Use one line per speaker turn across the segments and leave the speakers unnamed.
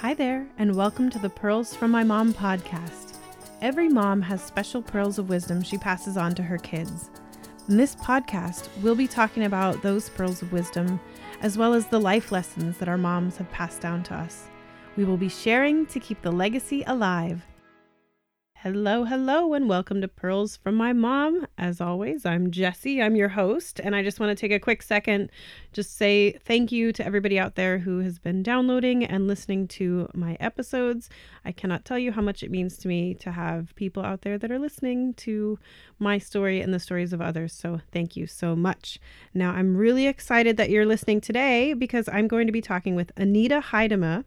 Hi there, and welcome to the Pearls from My Mom podcast. Every mom has special pearls of wisdom she passes on to her kids. In this podcast, we'll be talking about those pearls of wisdom, as well as the life lessons that our moms have passed down to us. We will be sharing to keep the legacy alive. Hello, hello, and welcome to Pearls from My Mom. As always, I'm Jessie. I'm your host, and I just want to take a quick second, just say thank you to everybody out there who has been downloading and listening to my episodes. I cannot tell you how much it means to me to have people out there that are listening to my story and the stories of others. So thank you so much. Now, I'm really excited that you're listening today because I'm going to be talking with Anita Heidema.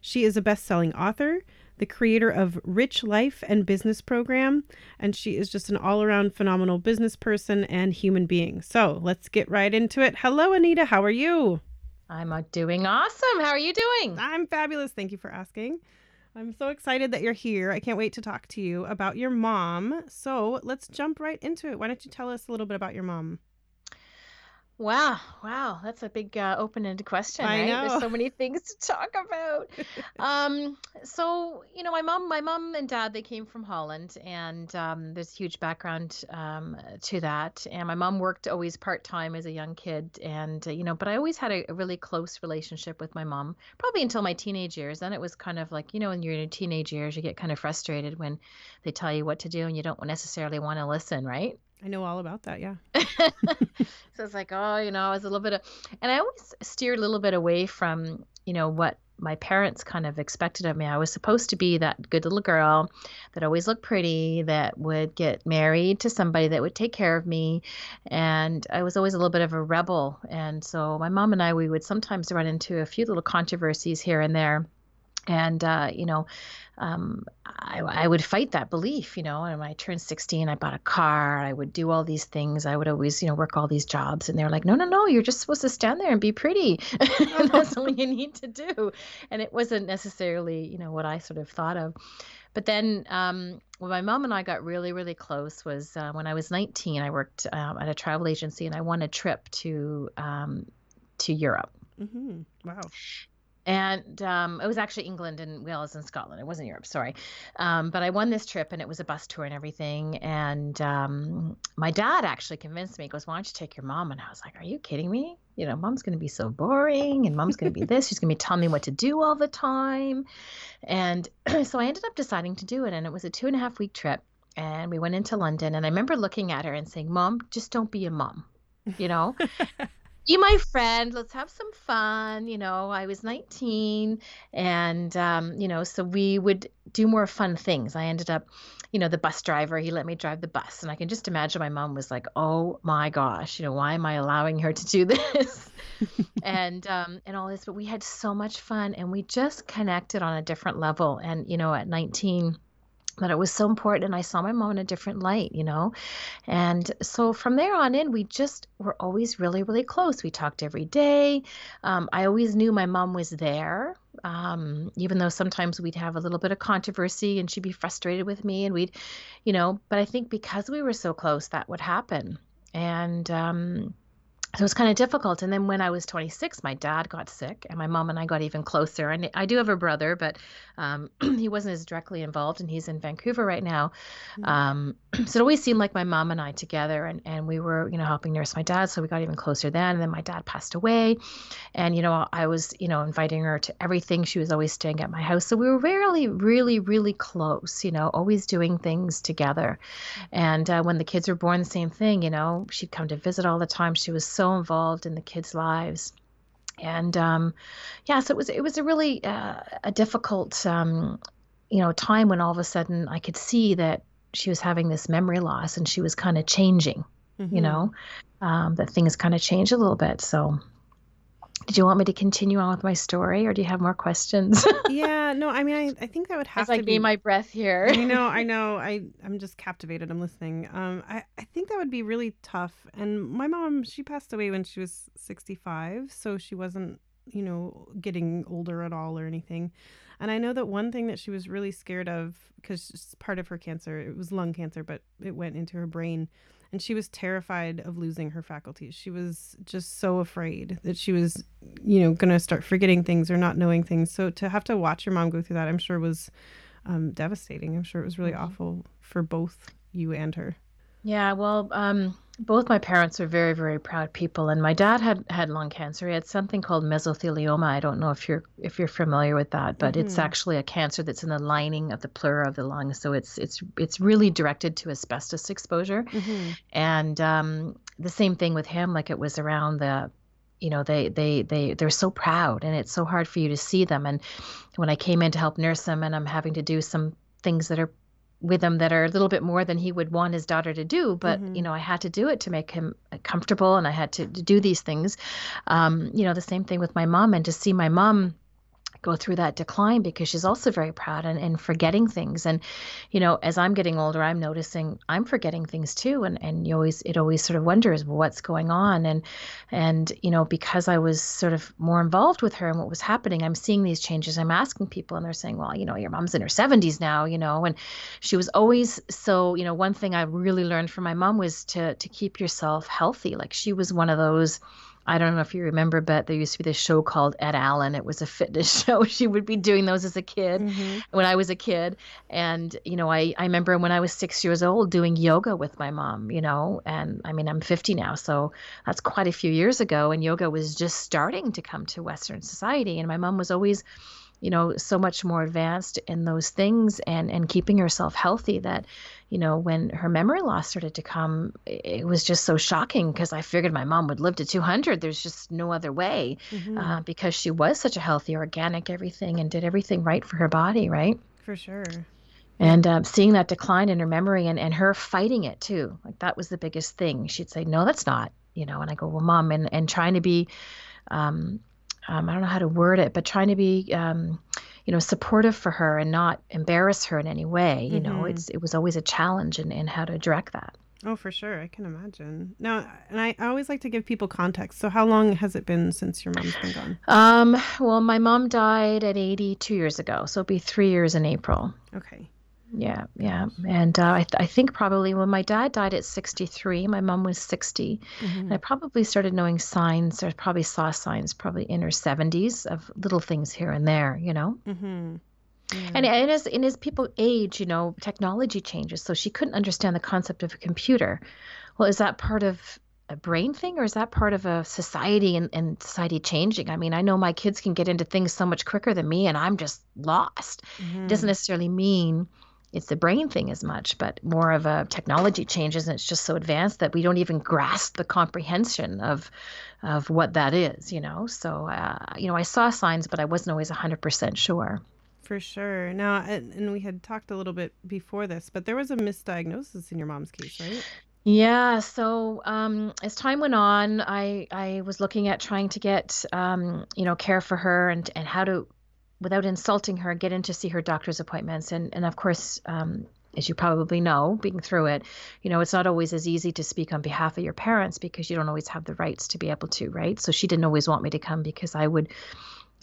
She is a best selling author the creator of Rich Life and Business Program, and she is just an all around phenomenal business person and human being. So let's get right into it. Hello, Anita. How are you?
I'm doing awesome. How are you doing?
I'm fabulous. Thank you for asking. I'm so excited that you're here. I can't wait to talk to you about your mom. So let's jump right into it. Why don't you tell us a little bit about your mom?
Wow, wow, that's a big uh, open-ended question,
I
right?
know.
There's so many things to talk about. um, so you know, my mom, my mom and dad, they came from Holland, and um, there's a huge background um, to that. And my mom worked always part-time as a young kid, and uh, you know, but I always had a, a really close relationship with my mom, probably until my teenage years. Then it was kind of like, you know, when you're in your teenage years, you get kind of frustrated when they tell you what to do, and you don't necessarily want to listen, right?
I know all about that. Yeah.
so it's like, oh, you know, I was a little bit of, and I always steered a little bit away from, you know, what my parents kind of expected of me. I was supposed to be that good little girl that always looked pretty, that would get married to somebody that would take care of me. And I was always a little bit of a rebel. And so my mom and I, we would sometimes run into a few little controversies here and there. And, uh, you know, um, I, I would fight that belief, you know. And when I turned 16, I bought a car. I would do all these things. I would always, you know, work all these jobs. And they're like, no, no, no, you're just supposed to stand there and be pretty. and that's all you need to do. And it wasn't necessarily, you know, what I sort of thought of. But then um, when my mom and I got really, really close was uh, when I was 19. I worked um, at a travel agency and I won a trip to um, to Europe.
Mm-hmm. Wow
and um, it was actually England and Wales and Scotland. It wasn't Europe, sorry. Um, but I won this trip, and it was a bus tour and everything. And um, my dad actually convinced me. He goes, "Why don't you take your mom?" And I was like, "Are you kidding me? You know, mom's going to be so boring, and mom's going to be this. She's going to be telling me what to do all the time." And so I ended up deciding to do it, and it was a two and a half week trip. And we went into London, and I remember looking at her and saying, "Mom, just don't be a mom." You know, be my friend. Let's have some fun. You know, I was 19 and, um, you know, so we would do more fun things. I ended up, you know, the bus driver, he let me drive the bus. And I can just imagine my mom was like, oh my gosh, you know, why am I allowing her to do this? and, um, and all this. But we had so much fun and we just connected on a different level. And, you know, at 19, that it was so important and i saw my mom in a different light you know? And so from there on in we just were always really really close. We talked every day. Um, i always knew my mom was there um, even though sometimes we'd have a little bit of controversy and she'd be frustrated with me and we'd you know? But i think because we were so close that would happen. And um, so it was kind of difficult. And then when I was 26, my dad got sick, and my mom and I got even closer. And I do have a brother, but um, he wasn't as directly involved, and he's in Vancouver right now. Mm-hmm. Um, so it always seemed like my mom and I together, and, and we were, you know, helping nurse my dad. So we got even closer then. And then my dad passed away, and you know, I was, you know, inviting her to everything. She was always staying at my house, so we were really, really, really close. You know, always doing things together. And uh, when the kids were born, the same thing. You know, she'd come to visit all the time. She was so so involved in the kids' lives. And um, yeah, so it was it was a really uh, a difficult um, you know time when all of a sudden I could see that she was having this memory loss and she was kind of changing. Mm-hmm. You know, um, that things kind of changed a little bit. So did you want me to continue on with my story, or do you have more questions?
yeah, no, I mean, I, I think that would have
As
to
I
be.
gain my breath here.
I know, I know. I I'm just captivated. I'm listening. Um, I I think that would be really tough. And my mom, she passed away when she was 65, so she wasn't, you know, getting older at all or anything. And I know that one thing that she was really scared of, because part of her cancer, it was lung cancer, but it went into her brain and she was terrified of losing her faculties. She was just so afraid that she was, you know, going to start forgetting things or not knowing things. So to have to watch your mom go through that, I'm sure was um, devastating. I'm sure it was really mm-hmm. awful for both you and her.
Yeah, well, um, both my parents are very, very proud people, and my dad had had lung cancer. He had something called mesothelioma. I don't know if you're if you're familiar with that, but mm-hmm. it's actually a cancer that's in the lining of the pleura of the lung. So it's it's it's really directed to asbestos exposure, mm-hmm. and um, the same thing with him. Like it was around the you know they they they they're so proud and it's so hard for you to see them and when i came in to help nurse them and i'm having to do some things that are with him that are a little bit more than he would want his daughter to do but mm-hmm. you know i had to do it to make him uh, comfortable and i had to, to do these things um, you know the same thing with my mom and to see my mom go through that decline because she's also very proud and, and forgetting things. And, you know, as I'm getting older, I'm noticing I'm forgetting things too. And, and you always, it always sort of wonders what's going on. And, and, you know, because I was sort of more involved with her and what was happening, I'm seeing these changes. I'm asking people and they're saying, well, you know, your mom's in her 70s now, you know, and she was always so, you know, one thing I really learned from my mom was to, to keep yourself healthy. Like she was one of those, I don't know if you remember, but there used to be this show called Ed Allen. It was a fitness show. She would be doing those as a kid mm-hmm. when I was a kid. And, you know, I, I remember when I was six years old doing yoga with my mom, you know, and I mean, I'm 50 now. So that's quite a few years ago. And yoga was just starting to come to Western society. And my mom was always, you know so much more advanced in those things and and keeping herself healthy that you know when her memory loss started to come it was just so shocking because i figured my mom would live to 200 there's just no other way mm-hmm. uh, because she was such a healthy organic everything and did everything right for her body right?
For sure.
And um, seeing that decline in her memory and, and her fighting it too like that was the biggest thing. She'd say no that's not you know and i go well mom and, and trying to be um, um, I don't know how to word it, but trying to be, um, you know, supportive for her and not embarrass her in any way. You mm-hmm. know, it's it was always a challenge in, in how to direct that.
Oh, for sure. I can imagine. Now, and I, I always like to give people context. So, how long has it been since your mom's been gone?
Um, well, my mom died at 82 years ago. So, it'll be three years in April.
Okay.
Yeah, yeah. And uh, I, th- I think probably when my dad died at 63, my mom was 60. Mm-hmm. And I probably started knowing signs, or probably saw signs probably in her 70s of little things here and there, you know? Mm-hmm. Yeah. And, and, as, and as people age, you know, technology changes. So she couldn't understand the concept of a computer. Well, is that part of a brain thing or is that part of a society and, and society changing? I mean, I know my kids can get into things so much quicker than me and I'm just lost. Mm-hmm. It doesn't necessarily mean it's the brain thing as much, but more of a technology changes and it's just so advanced that we don't even grasp the comprehension of of what that is, you know. So, uh, you know, I saw signs, but I wasn't always 100% sure.
For sure. Now, and we had talked a little bit before this, but there was a misdiagnosis in your mom's case, right?
Yeah. So um, as time went on, I I was looking at trying to get um, you know care for her and and how to without insulting her, get in to see her doctor's appointments. And, and of course, um, as you probably know, being through it, you know, it's not always as easy to speak on behalf of your parents because you don't always have the rights to be able to, right? So she didn't always want me to come because I would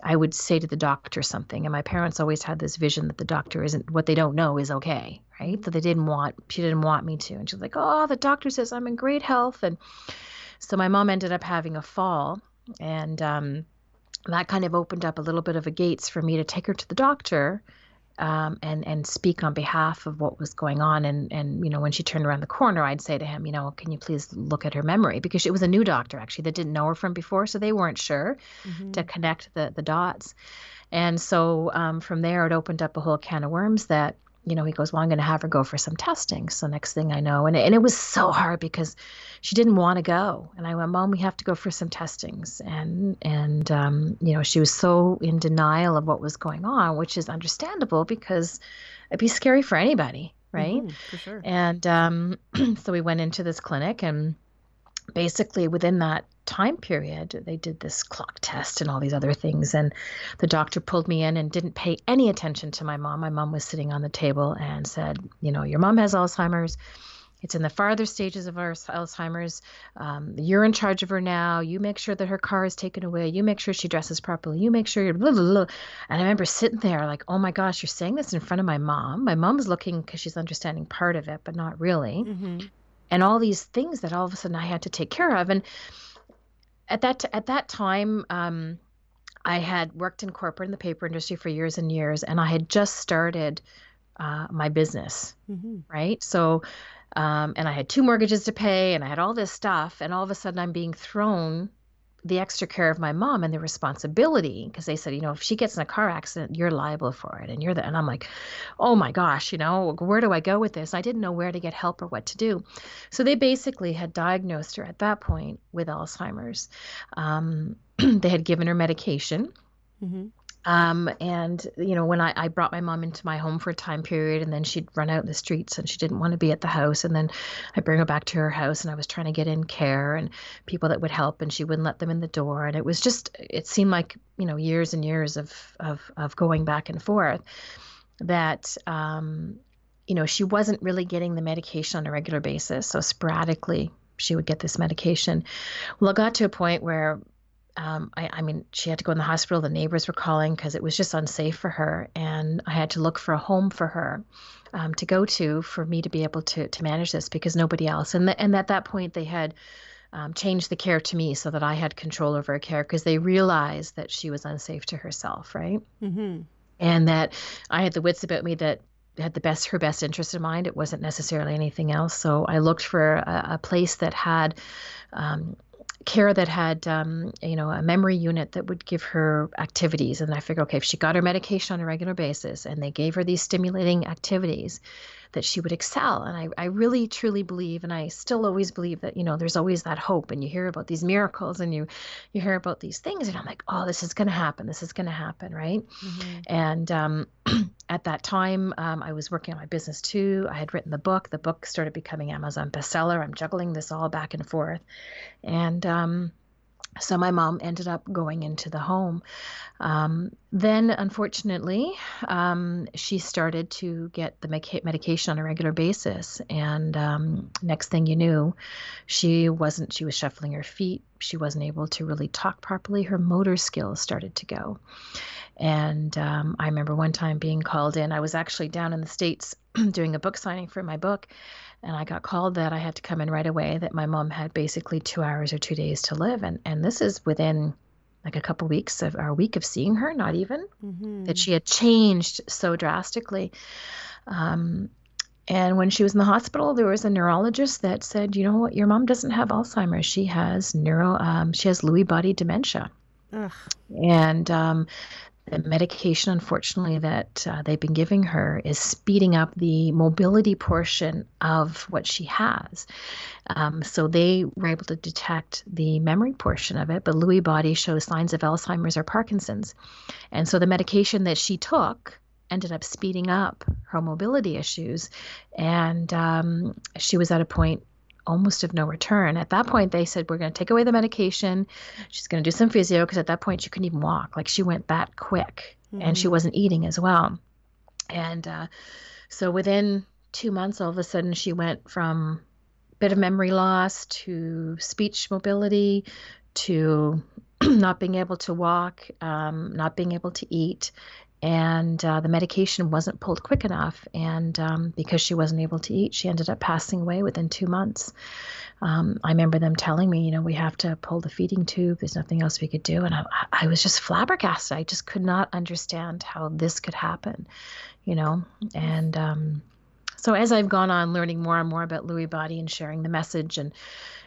I would say to the doctor something, and my parents always had this vision that the doctor isn't what they don't know is okay, right? So they didn't want she didn't want me to, and she's like, "Oh, the doctor says I'm in great health," and so my mom ended up having a fall, and um, that kind of opened up a little bit of a gates for me to take her to the doctor um, and and speak on behalf of what was going on. And and you know when she turned around the corner, I'd say to him, you know, can you please look at her memory because it was a new doctor actually that didn't know her from before, so they weren't sure mm-hmm. to connect the the dots. And so um, from there, it opened up a whole can of worms that you know, he goes, Well, I'm going to have her go for some testing. So next thing I know, and, and it was so hard because she didn't want to go. And I went, Mom, we have to go for some testings. And, and um, you know, she was so in denial of what was going on, which is understandable because it'd be scary for anybody. Right.
Mm-hmm, for sure.
And um, so we went into this clinic and basically within that time period they did this clock test and all these other things and the doctor pulled me in and didn't pay any attention to my mom. My mom was sitting on the table and said you know your mom has alzheimer's. It's in the farther stages of our alzheimer's. Um, you're in charge of her now. You make sure that her car is taken away. You make sure she dresses properly. You make sure you're blah, blah, blah. and i remember sitting there like oh my gosh you're saying this in front of my mom? My mom's looking because she's understanding part of it but not really. Mm-hmm. And all these things that all of a sudden I had to take care of. And at that at that time, um, I had worked in corporate in the paper industry for years and years, and I had just started uh, my business, mm-hmm. right? So, um, and I had two mortgages to pay, and I had all this stuff, and all of a sudden I'm being thrown the extra care of my mom and the responsibility because they said, you know, if she gets in a car accident, you're liable for it. And you're the, and I'm like, oh my gosh, you know, where do I go with this? I didn't know where to get help or what to do. So they basically had diagnosed her at that point with Alzheimer's. Um, they had given her medication. Mm-hmm. Um, and you know, when I, I brought my mom into my home for a time period, and then she'd run out in the streets, and she didn't want to be at the house, and then I bring her back to her house, and I was trying to get in care and people that would help, and she wouldn't let them in the door, and it was just, it seemed like you know years and years of of of going back and forth, that um, you know she wasn't really getting the medication on a regular basis, so sporadically she would get this medication. Well, it got to a point where um, I, I, mean, she had to go in the hospital. The neighbors were calling because it was just unsafe for her, and I had to look for a home for her um, to go to for me to be able to to manage this because nobody else. And the, and at that point, they had um, changed the care to me so that I had control over her care because they realized that she was unsafe to herself, right? Mm-hmm. And that I had the wits about me that had the best her best interest in mind. It wasn't necessarily anything else. So I looked for a, a place that had um, care that had um, you know a memory unit that would give her activities. And i figured okay if she got her medication on a regular basis and they gave her these stimulating activities that she would excel. And I, I really truly believe, and I still always believe that, you know, there's always that hope. And you hear about these miracles and you you hear about these things, and I'm like, oh, this is gonna happen. This is gonna happen, right? Mm-hmm. And um, at that time, um, I was working on my business too. I had written the book. The book started becoming Amazon bestseller. I'm juggling this all back and forth. And um, so my mom ended up going into the home. Um, then, unfortunately, um, she started to get the medication on a regular basis, and um, next thing you knew, she wasn't. She was shuffling her feet. She wasn't able to really talk properly. Her motor skills started to go. And um, I remember one time being called in. I was actually down in the states doing a book signing for my book, and I got called that I had to come in right away, that my mom had basically two hours or two days to live. And, and this is within like a couple weeks of or a week of seeing her, not even, mm-hmm. that she had changed so drastically. Um, and when she was in the hospital, there was a neurologist that said, "You know what? Your mom doesn't have Alzheimer's. She has neuro. Um, she has Lewy body dementia." Ugh. And um, the medication, unfortunately, that uh, they've been giving her is speeding up the mobility portion of what she has. Um, so they were able to detect the memory portion of it, but Lewy body shows signs of Alzheimer's or Parkinson's. And so the medication that she took ended up speeding up her mobility issues. And um, she was at a point almost of no return. At that point, they said, We're going to take away the medication. She's going to do some physio because at that point, she couldn't even walk. Like she went that quick mm-hmm. and she mm-hmm. wasn't eating as well. And uh, so within two months, all of a sudden, she went from a bit of memory loss to speech mobility to not being able to walk, um, not being able to eat, and uh, the medication wasn't pulled quick enough. And um, because she wasn't able to eat, she ended up passing away within two months. Um, I remember them telling me, you know, we have to pull the feeding tube. There's nothing else we could do. And I, I was just flabbergasted. I just could not understand how this could happen, you know. And um, so as I've gone on learning more and more about Lewy body and sharing the message and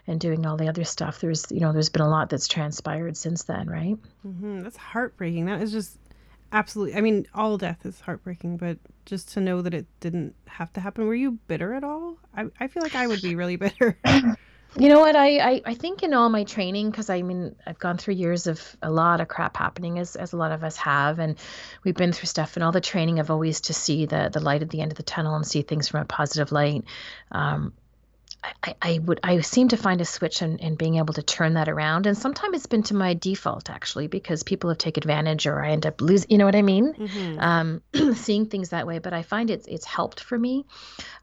and doing all the other stuff, there's you know there's been a lot that's transpired since then, right?
Mm-hmm. That's heartbreaking. That is just absolutely. I mean, all death is heartbreaking, but just to know that it didn't have to happen. Were you bitter at all? I, I feel like I would be really bitter.
you know what? I, I, I think in all my training, because I mean, I've gone through years of a lot of crap happening, as, as a lot of us have, and we've been through stuff. And all the training, I've always to see the the light at the end of the tunnel and see things from a positive light. Um, I, I would I seem to find a switch in, in being able to turn that around. And sometimes it's been to my default actually because people have taken advantage or I end up losing you know what I mean? Mm-hmm. Um, seeing things that way. But I find it's it's helped for me.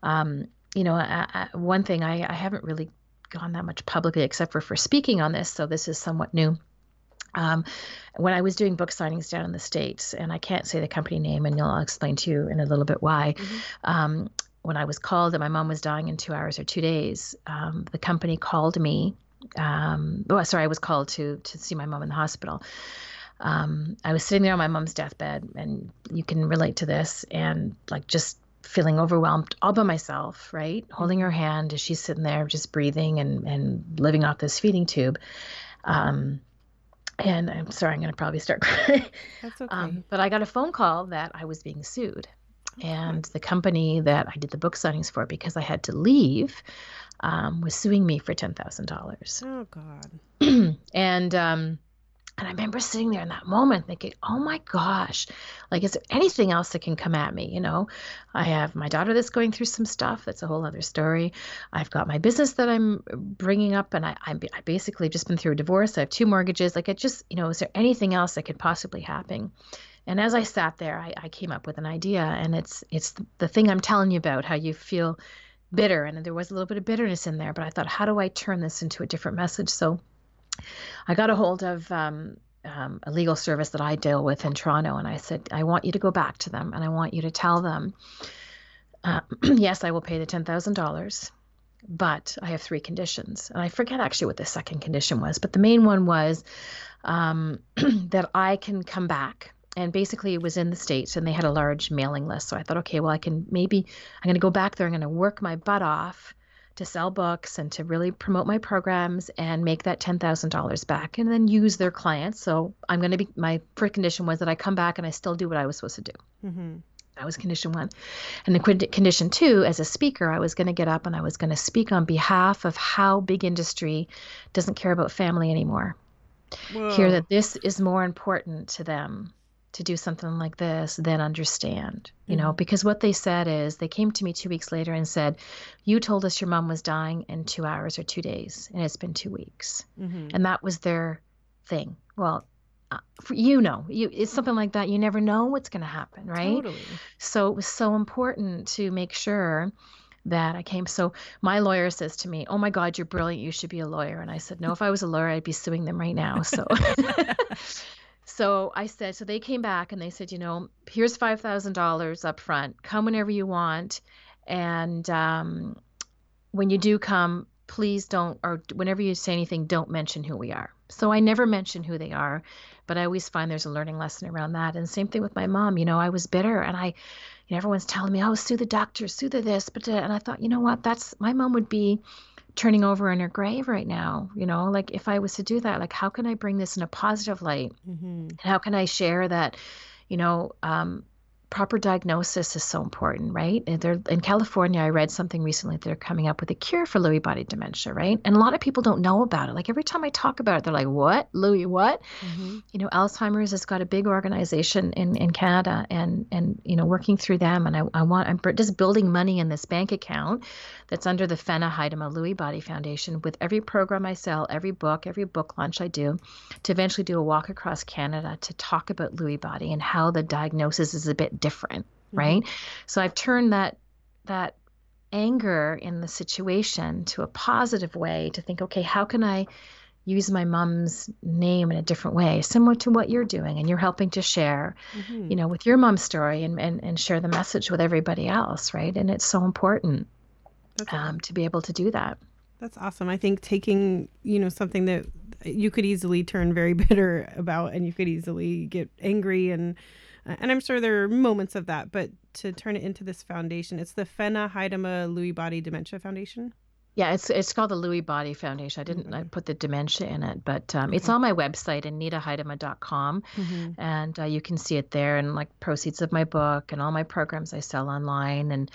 Um, you know, I, I, one thing I, I haven't really gone that much publicly except for for speaking on this, so this is somewhat new. Um, when I was doing book signings down in the States, and I can't say the company name, and I'll explain to you in a little bit why. Mm-hmm. Um, when I was called that my mom was dying in two hours or two days, um, the company called me. Um, oh, sorry, I was called to to see my mom in the hospital. Um, I was sitting there on my mom's deathbed, and you can relate to this, and like just feeling overwhelmed all by myself, right? Holding her hand as she's sitting there, just breathing and and living off this feeding tube. Um, and I'm sorry, I'm going to probably start crying.
That's okay. Um,
but I got a phone call that I was being sued and the company that I did the book signings for because I had to leave um, was suing me for ten thousand dollars.
Oh God!
and um, and I remember sitting there in that moment thinking, oh my gosh, like is there anything else that can come at me? You know, I have my daughter that's going through some stuff. That's a whole other story. I've got my business that I'm bringing up, and I I'm, I basically just been through a divorce. I have two mortgages. Like it just, you know, is there anything else that could possibly happen? And as I sat there, I, I came up with an idea, and it's it's the thing I'm telling you about how you feel bitter, and there was a little bit of bitterness in there. But I thought, how do I turn this into a different message? So I got a hold of um, um, a legal service that I deal with in Toronto, and I said, I want you to go back to them, and I want you to tell them, uh, yes, I will pay the ten thousand dollars but I have three conditions. And I forget actually what the second condition was, but the main one was um, that I can come back and basically it was in the states and they had a large mailing list so i thought okay well i can maybe i'm going to go back there i'm going to work my butt off to sell books and to really promote my programs and make that $10,000 back and then use their clients. So I'm going to be, my first condition was that I come back and I still do what I was supposed to do. Mm-hmm. That was condition one. And the condition two, as a speaker, I was going to get up and I was going to speak on behalf of how big industry doesn't care about family anymore. Whoa. Hear that this is more important to them to do something like this then understand you mm-hmm. know because what they said is they came to me two weeks later and said you told us your mom was dying in two hours or two days and it's been two weeks mm-hmm. and that was their thing well uh, for, you know you it's something like that you never know what's going to happen right
totally.
so it was so important to make sure that I came. So my lawyer says to me, "Oh my God, you're brilliant. You should be a lawyer." And I said, "No, if I was a lawyer, I'd be suing them right now." So, So I said, so they came back and they said, you know, here's five thousand dollars up front. Come whenever you want, and um, when you do come, please don't, or whenever you say anything, don't mention who we are. So I never mention who they are, but I always find there's a learning lesson around that. And same thing with my mom. You know, I was bitter, and I, you know, everyone's telling me, oh, sue the doctor, sue the this, but and I thought, you know what, that's my mom would be turning over in her grave right now you know like if i was to do that like how can i bring this in a positive light mm-hmm. and how can i share that you know um, proper diagnosis is so important, right? They're, in California, I read something recently. That they're coming up with a cure for Lewy body dementia, right? And a lot of people don't know about it. Like every time I talk about it, they're like, "What, Lewy? What?" Mm-hmm. You know, Alzheimer's has got a big organization in, in Canada, and and you know, working through them. And I, I want I'm just building money in this bank account that's under the Fenna Heidema Lewy Body Foundation. With every program I sell, every book, every book launch I do, to eventually do a walk across Canada to talk about Lewy body and how the diagnosis is a bit different, mm-hmm. right? So I've turned that that anger in the situation to a positive way to think, okay, how can I use my mom's name in a different way, similar to what you're doing, and you're helping to share, mm-hmm. you know, with your mom's story and, and and share the message with everybody else, right? And it's so important um, to be able to do that.
That's awesome. I think taking, you know, something that you could easily turn very bitter about and you could easily get angry and and I'm sure there are moments of that, but to turn it into this foundation, it's the Fenna Heidema Lewy Body Dementia Foundation.
Yeah, it's it's called the Lewy Body Foundation. I didn't mm-hmm. I put the dementia in it, but um, it's on my website, anitaheidema.com, mm-hmm. and uh, you can see it there, and like proceeds of my book and all my programs I sell online, and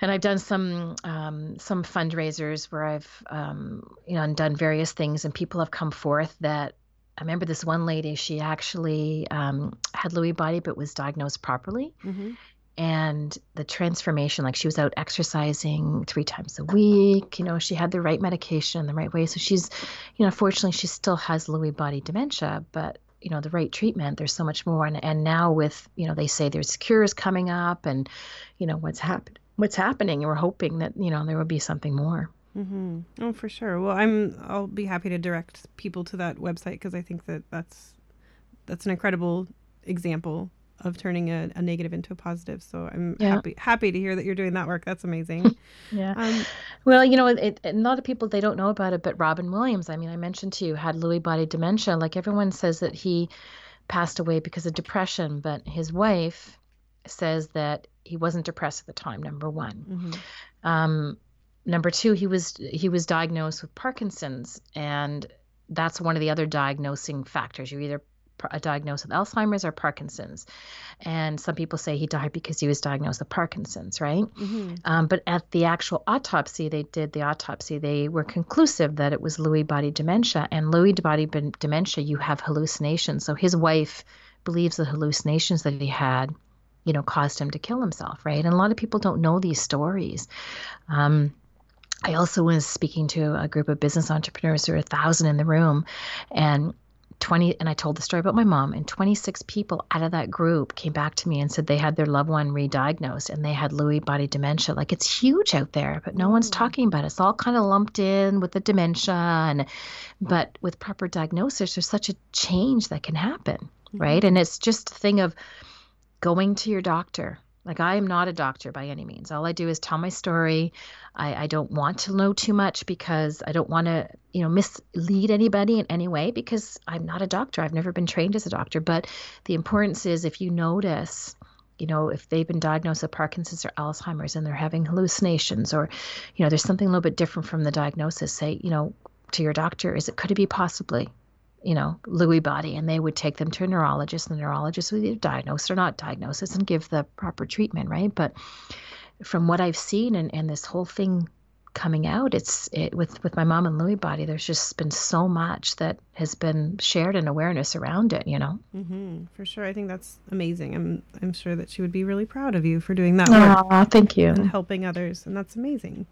and I've done some um, some fundraisers where I've um, you know done various things, and people have come forth that I remember this one lady, she actually um, had Lewy body, but was diagnosed properly. Mm-hmm. And the transformation, like she was out exercising three times a week, you know, she had the right medication in the right way. So she's, you know, fortunately, she still has Lewy body dementia, but you know the right treatment there's so much more and, and now with you know they say there's cures coming up and you know what's happened what's happening and we're hoping that you know there will be something more
Mm-hmm. Oh, for sure. Well, I'm. I'll be happy to direct people to that website because I think that that's that's an incredible example of turning a, a negative into a positive. So I'm yeah. happy happy to hear that you're doing that work. That's amazing.
yeah. Um, well, you know, it, it, a lot of people they don't know about it, but Robin Williams. I mean, I mentioned to you had Lewy body dementia. Like everyone says that he passed away because of depression, but his wife says that he wasn't depressed at the time. Number one. Mm-hmm. Um, number two, he was he was diagnosed with Parkinson's, and that's one of the other diagnosing factors. You're either diagnosed with Alzheimer's or Parkinson's. And some people say he died because he was diagnosed with Parkinson's, right? Mm-hmm. Um, but at the actual autopsy, they did the autopsy, they were conclusive that it was Lewy body dementia. And Lewy body dementia, you have hallucinations. So his wife believes the hallucinations that he had, you know, caused him to kill himself, right? And a lot of people don't know these stories. Um, I also was speaking to a group of business entrepreneurs. There were a thousand in the room, and 20 and I told the story about my mom and 26 people out of that group came back to me and said they had their loved one re-diagnosed and they had Lewy body dementia. Like it's huge out there, but no mm. one's talking about it. It's all kind of lumped in with the dementia and but with proper diagnosis there's such a change that can happen, mm-hmm. right? And it's just a thing of going to your doctor like I am not a doctor by any means. All I do is tell my story. I, I don't want to know too much because I don't want to, you know, mislead anybody in any way because I'm not a doctor. I've never been trained as a doctor. But the importance is if you notice, you know, if they've been diagnosed with Parkinson's or Alzheimer's and they're having hallucinations or, you know, there's something a little bit different from the diagnosis, say, you know, to your doctor, is it could it be possibly you know, Lewy body, and they would take them to a neurologist. And the neurologist would either diagnose or not diagnose and give the proper treatment, right? But from what I've seen and, and this whole thing coming out, it's it, with with my mom and Lewy body. There's just been so much that has been shared and awareness around it. You know,
mm-hmm. for sure. I think that's amazing. I'm I'm sure that she would be really proud of you for doing that work.
Thank you.
And helping others, and that's amazing.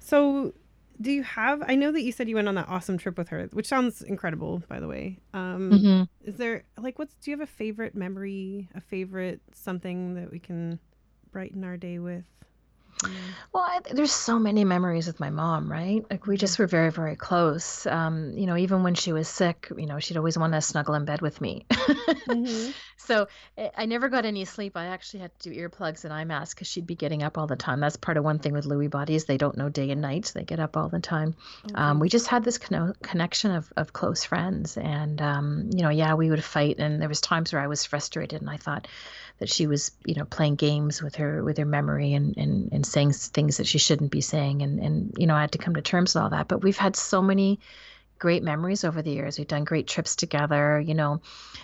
So do you have i know that you said you went on that awesome trip with her which sounds incredible by the way um mm-hmm. is there like what's do you have a favorite memory a favorite something that we can brighten our day with
well, I, there's so many memories with my mom, right? Like we just were very, very close. Um, you know, even when she was sick, you know, she'd always want to snuggle in bed with me. mm-hmm. So eh, I never got any sleep. I actually had to do earplugs and eye masks because she'd be getting up all the time. That's part of one thing with Lewy bodies; they don't know day and night. So they get up all the time. Mm-hmm. Um, we just had this con- connection of, of close friends, and um, you know, yeah, we would fight, and there was times where I was frustrated, and I thought that she was you know playing games with her with her memory and and, and saying things that she shouldn't be saying and and you know I had to come to terms with all that but we've had so many great memories over the years. We've done great trips together. You know,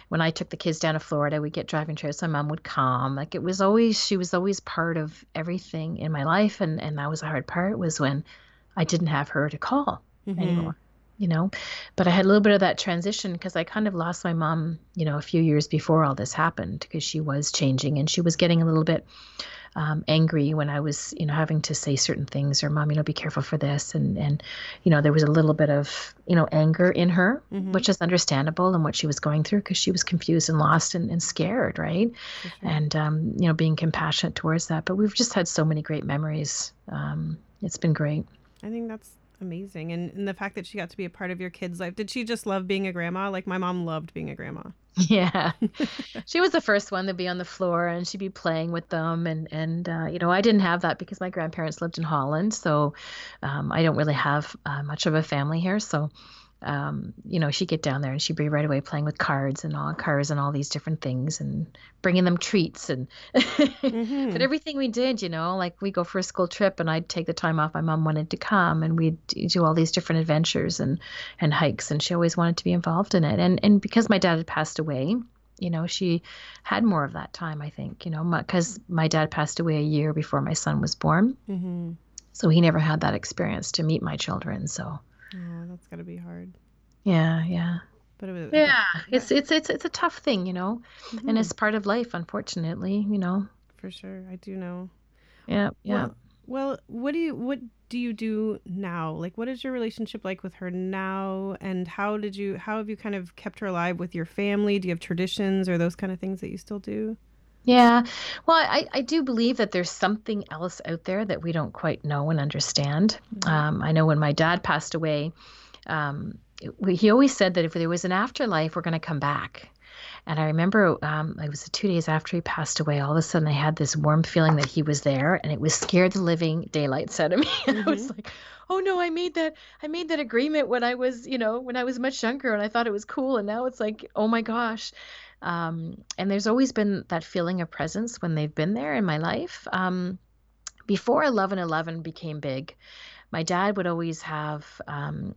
when I took the kids down to Florida, we'd get driving trips. My mom would come. Like it was always, she was always part of everything in my life. And, and that was the hard part was when I didn't have her to call mm-hmm. anymore you know but i had a little bit of that transition because i kind of lost my mom you know a few years before all this happened because she was changing and she was getting a little bit um, angry when i was you know having to say certain things or mom you know be careful for this and and you know there was a little bit of you know anger in her mm-hmm. which is understandable and what she was going through because she was confused and lost and, and scared right mm-hmm. and um, you know being compassionate towards that but we've just had so many great memories um, it's been great
i think that's amazing. And, and the fact that she got to be a part of your kid's life. Did she just love being a grandma? Like my mom loved being a grandma.
Yeah. she was the first one to be on the floor and she'd be playing with them. And, and uh, you know, I didn't have that because my grandparents lived in Holland. So um, I don't really have uh, much of a family here. So um, you know, she'd get down there and she'd be right away playing with cards and all cars and all these different things and bringing them treats and mm-hmm. but everything we did, you know, like we go for a school trip and I'd take the time off. My mom wanted to come and we'd do all these different adventures and and hikes and she always wanted to be involved in it. And and because my dad had passed away, you know, she had more of that time, I think, you know, because my, my, dad passed away a year before my son was born. Mm-hmm. So he never had that experience to meet my children. So
Oh, that's got to be hard.
Yeah, yeah. But it was, yeah, it's it's it's it's a tough thing, you know, mm-hmm. and it's part of life, unfortunately, you know.
For sure, I do know.
Yeah, yeah.
Well, well, what do you what do you do now? Like, what is your relationship like with her now? And how did you how have you kind of kept her alive with your family? Do you have traditions or those kind of things that you still do?
Yeah. Well, I, I do believe that there's something else out there that we don't quite know and understand. Mm-hmm. Um, I know when my dad passed away, um, he always said that if there was an afterlife, we're going to come back. And I remember um, it was two days after he passed away. All of a sudden, I had this warm feeling that he was there, and it was scared the living daylights out of me. And mm-hmm. I was like, "Oh no, I made that. I made that agreement when I was, you know, when I was much younger, and I thought it was cool. And now it's like, oh my gosh." Um, and there's always been that feeling of presence when they've been there in my life. Um, before 1111 became big, my dad would always have um,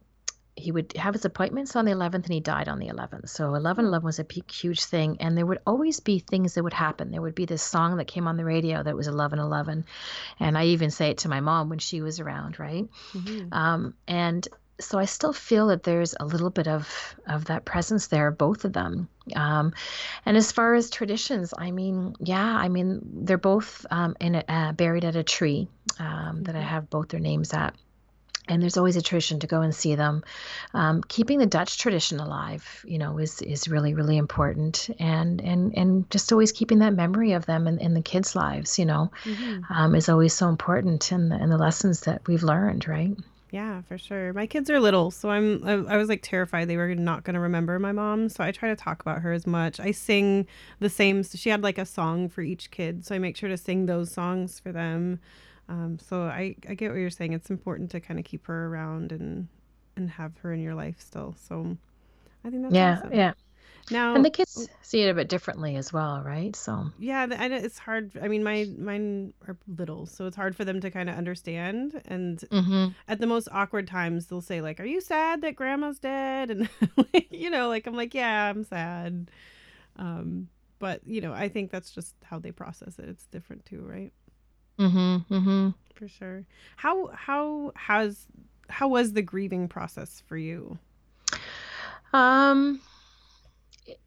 he would have his appointments on the 11th and he died on the 11th. So 1111 was a huge thing. And there would always be things that would happen. There would be this song that came on the radio that was 1111. And I even say it to my mom when she was around, right? Mm-hmm. Um, and so I still feel that there's a little bit of, of that presence there, both of them. Um, and as far as traditions, I mean, yeah, I mean, they're both um, in a, uh, buried at a tree um, that I mm-hmm. have both their names at and there's always a tradition to go and see them. Um, keeping the Dutch tradition alive, you know, is is really really important, and and and just always keeping that memory of them in, in the kids' lives, you know, mm-hmm. um, is always so important in the in the lessons that we've learned, right?
Yeah, for sure. My kids are little, so I'm I, I was like terrified they were not going to remember my mom. So I try to talk about her as much. I sing the same. So she had like a song for each kid, so I make sure to sing those songs for them. Um, so I, I get what you're saying. It's important to kind of keep her around and and have her in your life still. So I think that's
yeah,
awesome.
yeah. Now and the kids see it a bit differently as well, right? So
yeah, it's hard. I mean, my mine are little, so it's hard for them to kind of understand. And mm-hmm. at the most awkward times, they'll say like, "Are you sad that Grandma's dead?" And you know, like I'm like, "Yeah, I'm sad." Um, but you know, I think that's just how they process it. It's different too, right?
Mm-hmm. Mm-hmm.
For sure. How how has how was the grieving process for you?
Um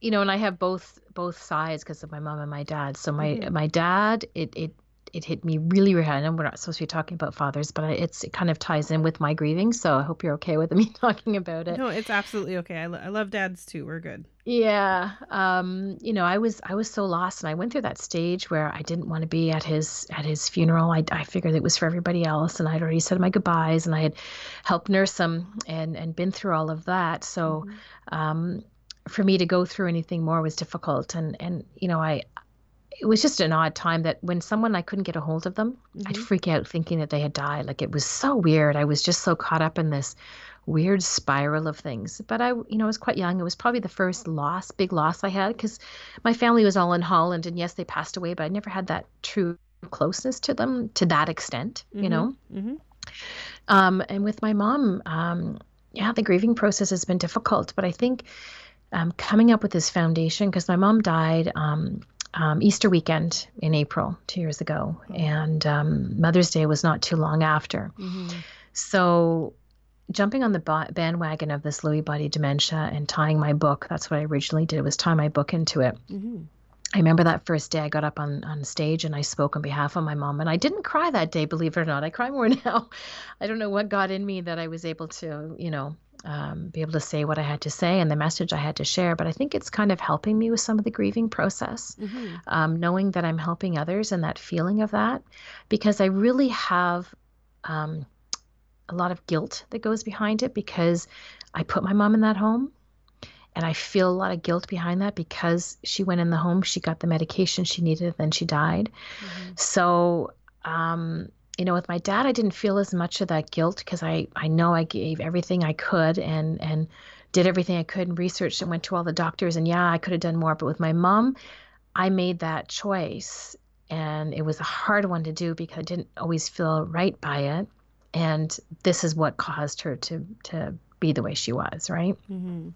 you know, and I have both both sides because of my mom and my dad. So my mm-hmm. my dad, it it it hit me really, really hard. And we're not supposed to be talking about fathers, but it's it kind of ties in with my grieving. So I hope you're okay with me talking about it.
No, it's absolutely okay. I, lo- I love dads too. We're good.
Yeah. Um, you know, I was I was so lost, and I went through that stage where I didn't want to be at his at his funeral. I I figured it was for everybody else, and I'd already said my goodbyes, and I had helped nurse him and and been through all of that. So. Mm-hmm. Um, for me to go through anything more was difficult and and you know i it was just an odd time that when someone I couldn't get a hold of them, mm-hmm. I'd freak out thinking that they had died. Like it was so weird. I was just so caught up in this weird spiral of things. But I, you know, I was quite young. It was probably the first loss, big loss I had because my family was all in Holland, and yes, they passed away, but I never had that true closeness to them to that extent. Mm-hmm. You know. Mm-hmm. Um, and with my mom, um, yeah, the grieving process has been difficult, but I think. Um, coming up with this foundation because my mom died um, um, Easter weekend in April two years ago, and um, Mother's Day was not too long after. Mm-hmm. So, jumping on the bandwagon of this Lewy body dementia and tying my book, that's what I originally did, was tie my book into it. Mm-hmm. I remember that first day I got up on, on stage and I spoke on behalf of my mom. And I didn't cry that day, believe it or not. I cry more now. I don't know what got in me that I was able to, you know, um, be able to say what I had to say and the message I had to share. But I think it's kind of helping me with some of the grieving process, mm-hmm. um, knowing that I'm helping others and that feeling of that, because I really have um, a lot of guilt that goes behind it because I put my mom in that home. And I feel a lot of guilt behind that because she went in the home, she got the medication she needed, then she died. Mm-hmm. So um, you know, with my dad, I didn't feel as much of that guilt because I, I know I gave everything I could and, and did everything I could and researched and went to all the doctors. And yeah, I could have done more. But with my mom, I made that choice. And it was a hard one to do because I didn't always feel right by it. And this is what caused her to, to be the way she was, right? Mm-hmm.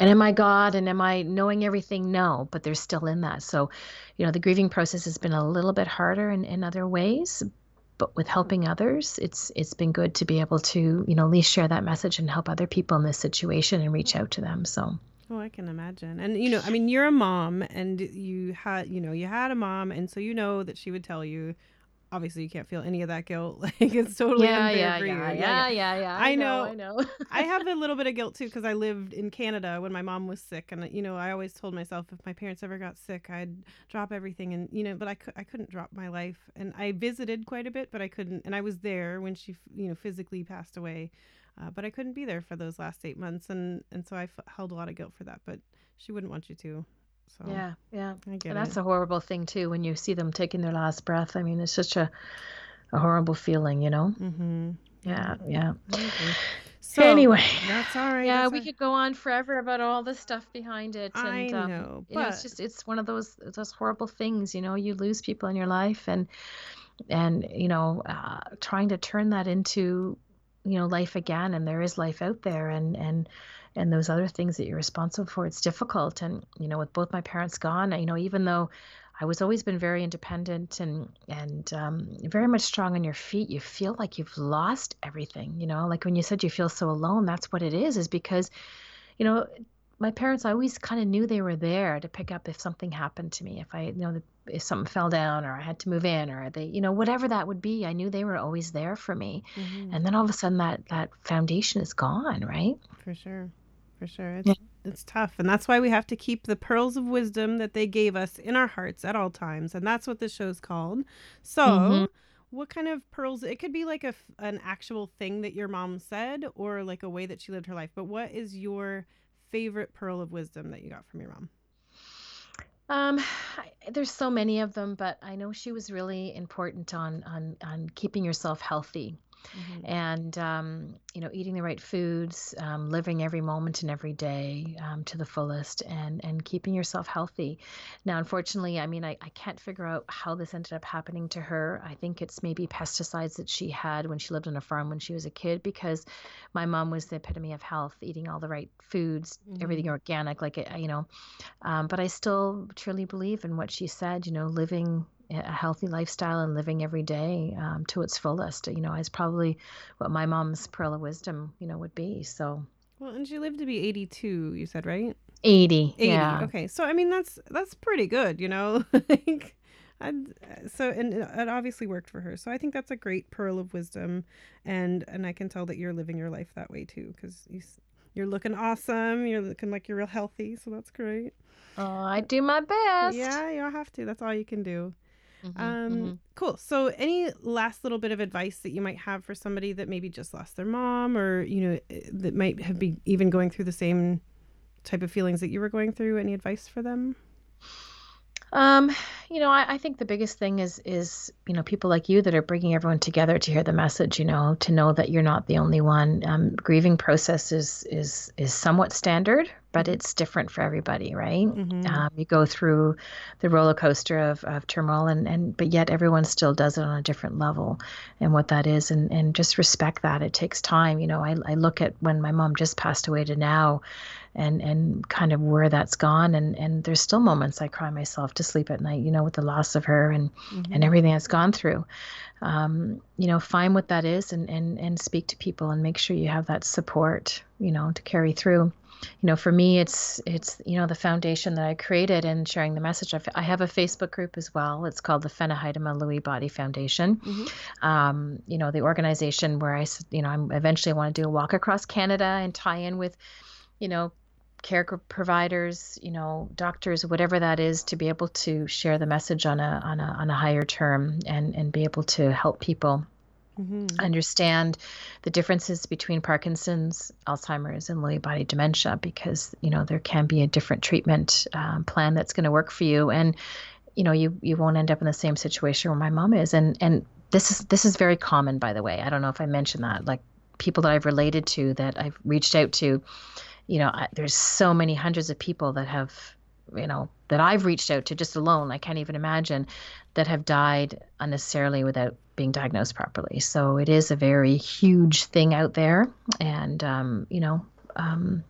And am I God and am I knowing everything? No, but there's still in that. So, you know, the grieving process has been a little bit harder in, in other ways, but with helping others it's it's been good to be able to you know at least share that message and help other people in this situation and reach out to them so
Oh, I can imagine. And you know, I mean, you're a mom and you had, you know, you had a mom and so you know that she would tell you, obviously you can't feel any of that guilt. Like it's totally
yeah,
unfair
yeah,
for
yeah,
you.
Yeah, yeah, yeah, yeah. I,
I know,
know, I know.
I have a little bit of guilt too because I lived in Canada when my mom was sick, and you know, I always told myself if my parents ever got sick, I'd drop everything, and you know, but I could, I couldn't drop my life, and I visited quite a bit, but I couldn't, and I was there when she, you know, physically passed away. Uh, but I couldn't be there for those last eight months, and and so I f- held a lot of guilt for that. But she wouldn't want you to. So
Yeah, yeah.
I get
And that's
it.
a horrible thing too when you see them taking their last breath. I mean, it's such a, a horrible feeling, you know?
Mm-hmm.
Yeah, yeah.
I agree. So
Anyway,
that's all right.
yeah, we could go on forever about all the stuff behind it.
I
And um,
know,
you know, it's just it's one of those those horrible things, you know, you lose people in your life and and you know, uh, trying to turn that into, you know, life again and there is life out there and and and those other things that you're responsible for, it's difficult. And, you know, with both my parents gone, you know, even though I was always been very independent and and um, very much strong on your feet. You feel like you've lost everything. You know, like when you said you feel so alone. That's what it is. Is because, you know, my parents I always kind of knew they were there to pick up if something happened to me. If I, you know, if something fell down or I had to move in or they, you know, whatever that would be. I knew they were always there for me.
Mhm.
And then all of a sudden, that that foundation is gone. Right.
For sure. For sure. It's, it's tough. And that's why we have to keep the pearls of wisdom that they gave us in our hearts at all times. And that's what this show's called. So,
Mhm.
what kind of pearls? It could be like a, an actual thing that your mom said or like a way that she lived her life. But what is your favorite pearl of wisdom that you got from your mom?
Um, I- there's so many of them, but I know she was really important on on on keeping yourself healthy
Mhm.
and um, you know eating the right foods, um, living every moment and every day um, to the fullest, and and keeping yourself healthy. Now, unfortunately, I mean, I, I can't figure out how this ended up happening to her. I think it's maybe pesticides that she had when she lived on a farm when she was a kid, because my mom was the epitome of health, eating all the right foods, everything organic, like it, you know. Um, but I still truly believe in what she said. You know, living a healthy lifestyle and living every day um, to its fullest. You know, is probably what my mom's pearl of wisdom, you know, would be. So
Well, and she lived to be 82, you said, right?
80.
80.
Yeah.
Okay. So, I mean, that's that's pretty good, you know? like, I'd, so, and it obviously worked for her. So, I think that's a great pearl of wisdom. And, and I can tell that you're living your life that way too, because you, you're looking awesome. You're looking like you're real healthy. So, that's great.
Oh, I do my best.
Yeah, you have to. That's all you can do.
Mhm,
Um,
mhm.
cool. So, any last little bit of advice that you might have for somebody that maybe just lost their mom, or you know, eh, that might have been even going through the same type of feelings that you were going through? Any advice for them?
Um, you know, I, I think the biggest thing is is you know people like you that are bringing everyone together to hear the message. You know, to know that you're not the only one. Um, grieving process is is is somewhat standard, but it's different for everybody, right?
Mhm.
Um, you go through the roller coaster of, of turmoil, and, and but yet everyone still does it on a different level, and what that is, and and just respect that. It takes time. You know, I I look at when my mom just passed away to now, and and kind of where that's gone, and and there's still moments I cry myself to sleep at night. You know, with the loss of her and
Mhm.
and everything that's gone through. Um, you know, find what that is and, and and speak to people and make sure you have that support, you know, to carry through. You know, for me, it's it's you know the foundation that I created and sharing the message. I've, I have a Facebook group as well. It's called the Fenna Heidema Lewy Body Foundation.
Mhm.
Um, you know, the organization where I, you know, I'm eventually want to do a walk across Canada and tie in with, you know, care providers, you know, doctors, whatever that is, to be able to share the message on a on a on a higher term and and be able to help people
Mhm.
understand the differences between Parkinson's, Alzheimer's, and Lewy body dementia because you know there can be a different treatment um, plan that's going to work for you, and you know you you won't end up in the same situation where my mom is, and and this is this is very common by the way. I don't know if I mentioned that, like people that I've related to that I've reached out to, you know, I, there's so many hundreds of people that have you know that I've reached out to just alone. I can't even imagine that have died unnecessarily without being diagnosed properly. So it is a very huge thing out there, and um, you know, um,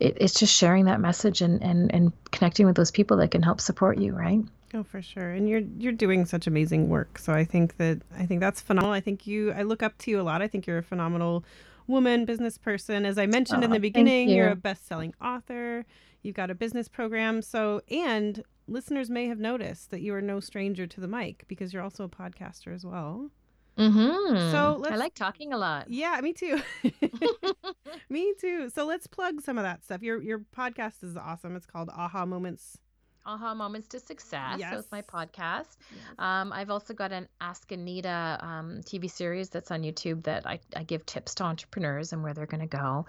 it, it's just sharing that message and, and and connecting with those people that can help support you, right?
Oh, for sure. And you're you're doing such amazing work. So I think that I think that's phenomenal. I think you I look up to you a lot. I think you're a phenomenal woman, business person. As I mentioned in the beginning, you're a best-selling author. You've got a business program. So and listeners may have noticed that you are no stranger to the mic because you're also a podcaster as well.
Mm-hmm.
So
I like talking a lot.
Yeah, me too. me too. So let's plug some of that stuff. Your your podcast is awesome. It's called Aha Moments
Aha Moments to Success.
Yes.
So it's my podcast. Um, I've also got an Ask Anita um, TV series that's on YouTube that I, I give tips to entrepreneurs and where they're going to go.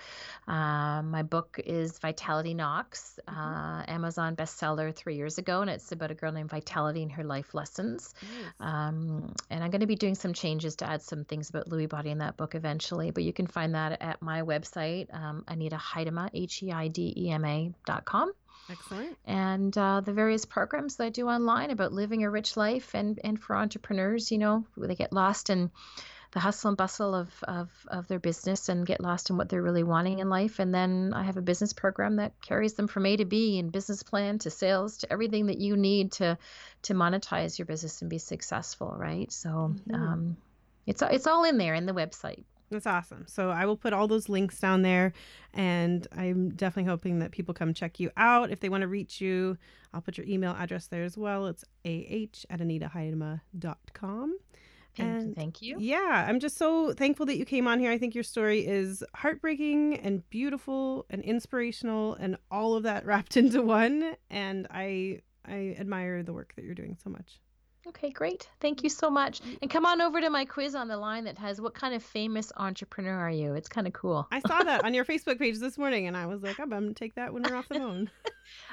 Um, my book is Vitality Knocks,
Mm-hmm.
uh, Amazon bestseller three years ago, and it's about a girl named Vitality and her life lessons. Um, and I'm going to be doing some changes to add some things about Lewy body in that book eventually, but you can find that at my website, um, Anita Heidema, H E I D E M A dot com
Excellent.
and uh, the various programs that I do online about living a rich life and, and for entrepreneurs, you know, they get lost in the hustle and bustle of, of, of their business and get lost in what they're really wanting in life. And then I have a business program that carries them from A to B and business plan to sales to everything that you need to to monetize your business and be successful, right? So
Mhm.
um, it's it's all in there in the website.
That's awesome. So I will put all those links down there, and I'm definitely hoping that people come check you out. If they want to reach you, I'll put your email address there as well. It's ah at anitaheidema.com.
Thank you.
And
Thank you.
Yeah, I'm just so thankful that you came on here. I think your story is heartbreaking and beautiful and inspirational and all of that wrapped into one. And I I admire the work that you're doing so much.
Okay, great. Thank you so much. And come on over to my quiz on the line that has what kind of famous entrepreneur are you? It's kind of cool.
I saw that on your Facebook page this morning, and I was like, I'm gonna take that when we're off the phone.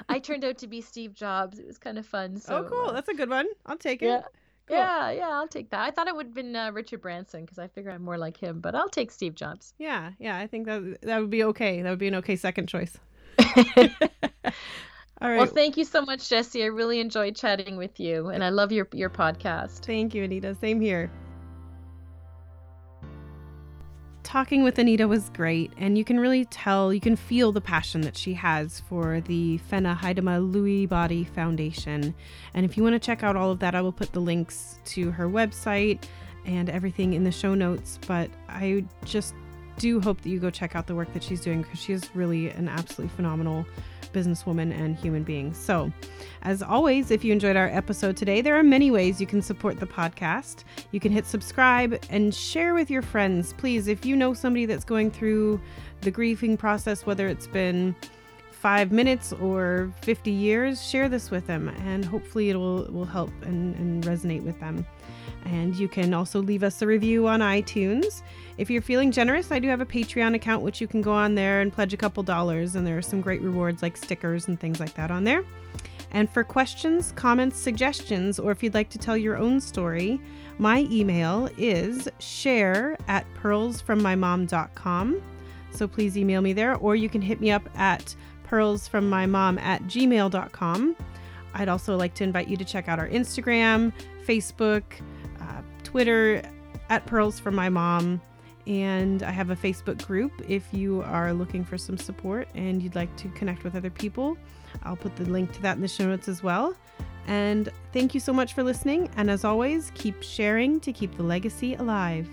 I turned out to be Steve Jobs. It was kind of fun. So,
oh, cool.
uh,
That's a good one. I'll take it.
yeah.
Cool.
Yeah, yeah, I'll take that. I thought it would have been uh, Richard Branson because I figure I'm more like him, but I'll take Steve Jobs.
Yeah, yeah. I think that that would be okay. That would be an okay second choice. All right.
Well, thank you so much, Jesse. I really enjoyed chatting with you, and I love your your podcast.
Thank you, Anita. Same here. Talking with Anita was great, and you can really tell, you can feel the passion that she has for the Fenna Heidema Lewy Body Foundation. And if you want to check out all of that, I will put the links to her website and everything in the show notes. But I just do hope that you go check out the work that she's doing because she is really an absolutely phenomenal businesswoman and human being. So, as always, if you enjoyed our episode today, there are many ways you can support the podcast. You can hit subscribe and share with your friends. Please, if you know somebody that's going through the grieving process, whether it's been five minutes or 50 years, share this with them and hopefully it will, will help and, and resonate with them. And you can also leave us a review on iTunes. If you're feeling generous, I do have a Patreon account which you can go on there and pledge a couple dollars, and there are some great rewards like stickers and things like that on there. And for questions, comments, suggestions, or if you'd like to tell your own story, my email is share at pearlsfrommymom.com. So please email me there, or you can hit me up at pearlsfrommymom at gmail.com. I'd also like to invite you to check out our Instagram, Facebook, uh, Twitter at Pearls from My Mom. And I have a Facebook group if you are looking for some support and you'd like to connect with other people. I'll put the link to that in the show notes as well. And thank you so much for listening. And as always, keep sharing to keep the legacy alive.